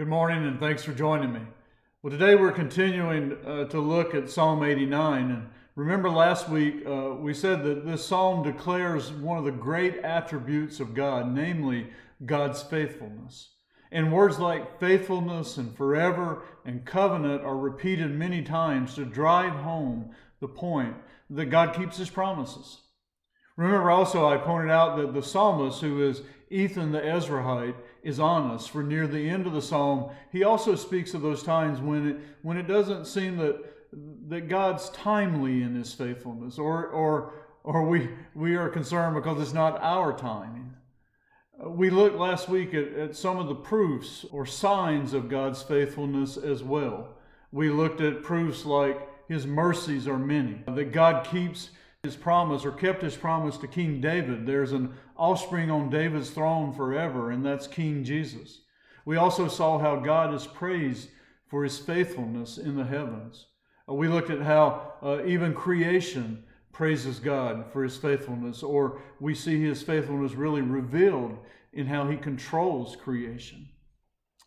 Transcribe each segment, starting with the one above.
Good morning, and thanks for joining me. Well, today we're continuing uh, to look at Psalm 89. And remember, last week uh, we said that this psalm declares one of the great attributes of God, namely God's faithfulness. And words like faithfulness and forever and covenant are repeated many times to drive home the point that God keeps his promises. Remember also, I pointed out that the psalmist, who is Ethan the Ezrahite, is honest. For near the end of the psalm, he also speaks of those times when it, when it doesn't seem that, that God's timely in his faithfulness, or, or, or we, we are concerned because it's not our timing. We looked last week at, at some of the proofs or signs of God's faithfulness as well. We looked at proofs like his mercies are many, that God keeps his promise or kept his promise to King David. There's an offspring on David's throne forever, and that's King Jesus. We also saw how God is praised for his faithfulness in the heavens. Uh, we looked at how uh, even creation praises God for his faithfulness, or we see his faithfulness really revealed in how he controls creation.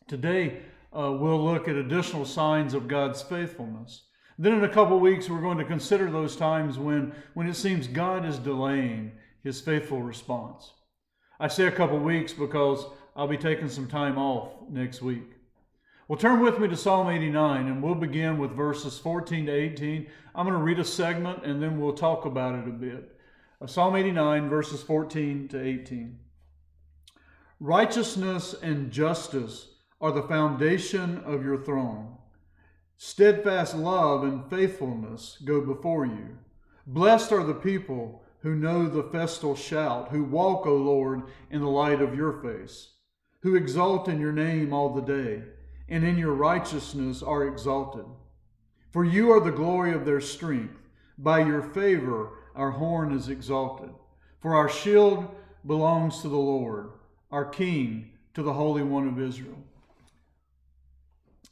Today, uh, we'll look at additional signs of God's faithfulness. Then, in a couple weeks, we're going to consider those times when, when it seems God is delaying his faithful response. I say a couple weeks because I'll be taking some time off next week. Well, turn with me to Psalm 89, and we'll begin with verses 14 to 18. I'm going to read a segment, and then we'll talk about it a bit. Uh, Psalm 89, verses 14 to 18. Righteousness and justice are the foundation of your throne. Steadfast love and faithfulness go before you. Blessed are the people who know the festal shout, who walk, O Lord, in the light of your face, who exalt in your name all the day, and in your righteousness are exalted. For you are the glory of their strength. By your favor our horn is exalted. For our shield belongs to the Lord, our King to the Holy One of Israel.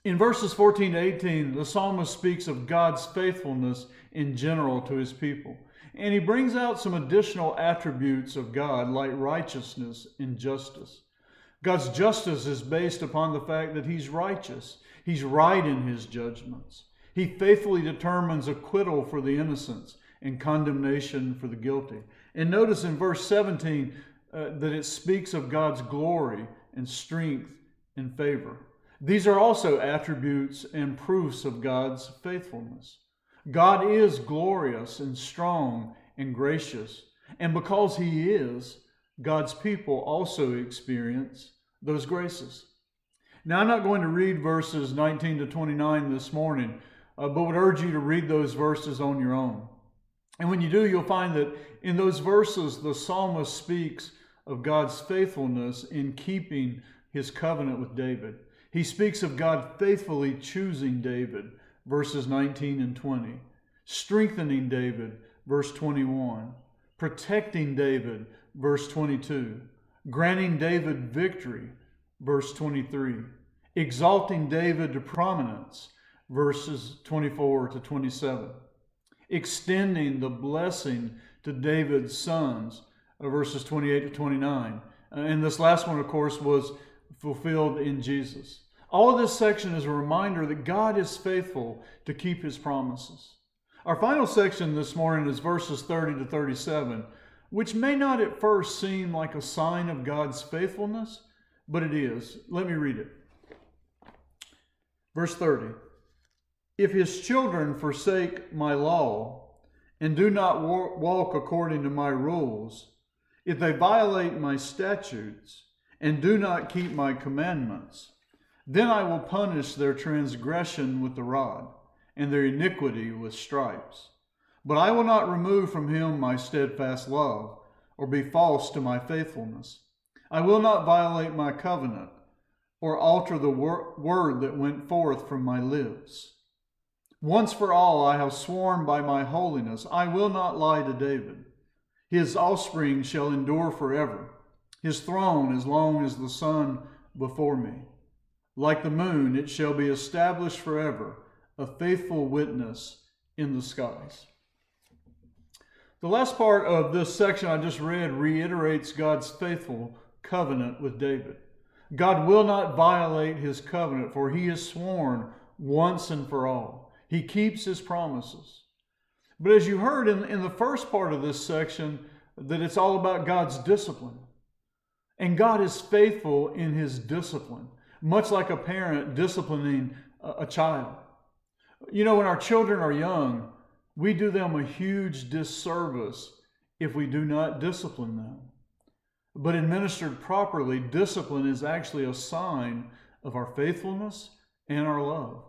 In verses 14 to 18, the psalmist speaks of God's faithfulness in general to his people. And he brings out some additional attributes of God, like righteousness and justice. God's justice is based upon the fact that he's righteous, he's right in his judgments. He faithfully determines acquittal for the innocents and condemnation for the guilty. And notice in verse 17 uh, that it speaks of God's glory and strength and favor. These are also attributes and proofs of God's faithfulness. God is glorious and strong and gracious. And because He is, God's people also experience those graces. Now, I'm not going to read verses 19 to 29 this morning, uh, but would urge you to read those verses on your own. And when you do, you'll find that in those verses, the psalmist speaks of God's faithfulness in keeping his covenant with David. He speaks of God faithfully choosing David, verses 19 and 20, strengthening David, verse 21, protecting David, verse 22, granting David victory, verse 23, exalting David to prominence, verses 24 to 27, extending the blessing to David's sons, verses 28 to 29. And this last one, of course, was fulfilled in Jesus. All of this section is a reminder that God is faithful to keep his promises. Our final section this morning is verses 30 to 37, which may not at first seem like a sign of God's faithfulness, but it is. Let me read it. Verse 30 If his children forsake my law and do not walk according to my rules, if they violate my statutes, and do not keep my commandments. Then I will punish their transgression with the rod, and their iniquity with stripes. But I will not remove from him my steadfast love, or be false to my faithfulness. I will not violate my covenant, or alter the wor- word that went forth from my lips. Once for all I have sworn by my holiness, I will not lie to David. His offspring shall endure forever his throne as long as the sun before me. Like the moon, it shall be established forever, a faithful witness in the skies. The last part of this section I just read reiterates God's faithful covenant with David. God will not violate his covenant, for he has sworn once and for all. He keeps his promises. But as you heard in, in the first part of this section, that it's all about God's discipline. And God is faithful in his discipline, much like a parent disciplining a, child. You know, when our children are young, we do them a huge disservice if we do not discipline them. But administered properly, discipline is actually a sign of our faithfulness and our love.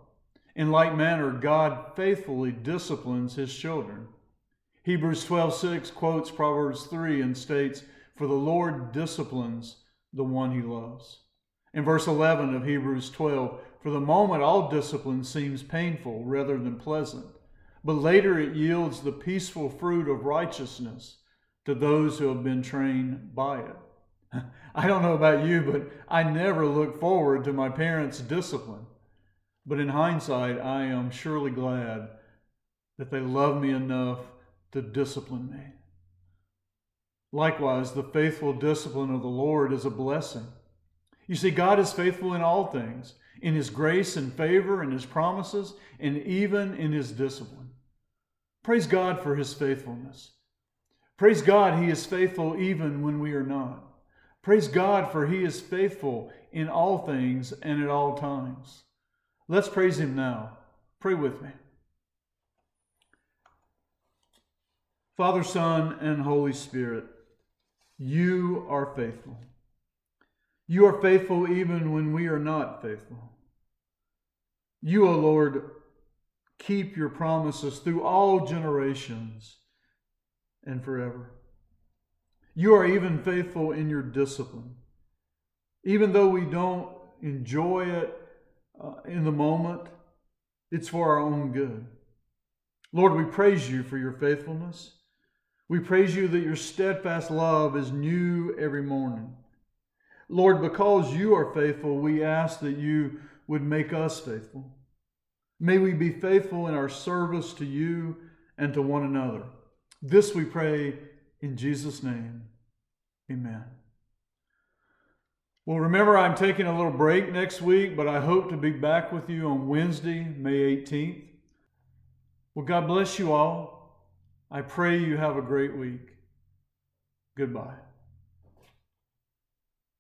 In like manner, God faithfully disciplines his children. Hebrews 12:6 quotes Proverbs 3 and states, "For the Lord disciplines the one he loves." In verse 11 of Hebrews 12, for the moment all discipline seems painful rather than pleasant, but later it yields the peaceful fruit of righteousness to those who have been trained by it. I don't know about you, but I never look forward to my parents' discipline. But in hindsight, I am surely glad that they love me enough to discipline me. Likewise, the faithful discipline of the Lord is a blessing. You see, God is faithful in all things, in His grace and favor and His promises, and even in His discipline. Praise God for His faithfulness. Praise God, He is faithful even when we are not. Praise God, for He is faithful in all things and at all times. Let's praise Him now. Pray with me. Father, Son, and Holy Spirit, you are faithful. You are faithful even when we are not faithful. You, O Lord, keep your promises through all generations and forever. You are even faithful in your discipline. Even though we don't enjoy it uh, in the moment, it's for our own good. Lord, we praise you for your faithfulness. We praise you that your steadfast love is new every morning. Lord, because you are faithful, we ask that you would make us faithful. May we be faithful in our service to you and to one another. This we pray in Jesus' name. Amen. Well, remember, I'm taking a little break next week, but I hope to be back with you on Wednesday, May 18th. Well, God bless you all. I pray you have a great week. Goodbye.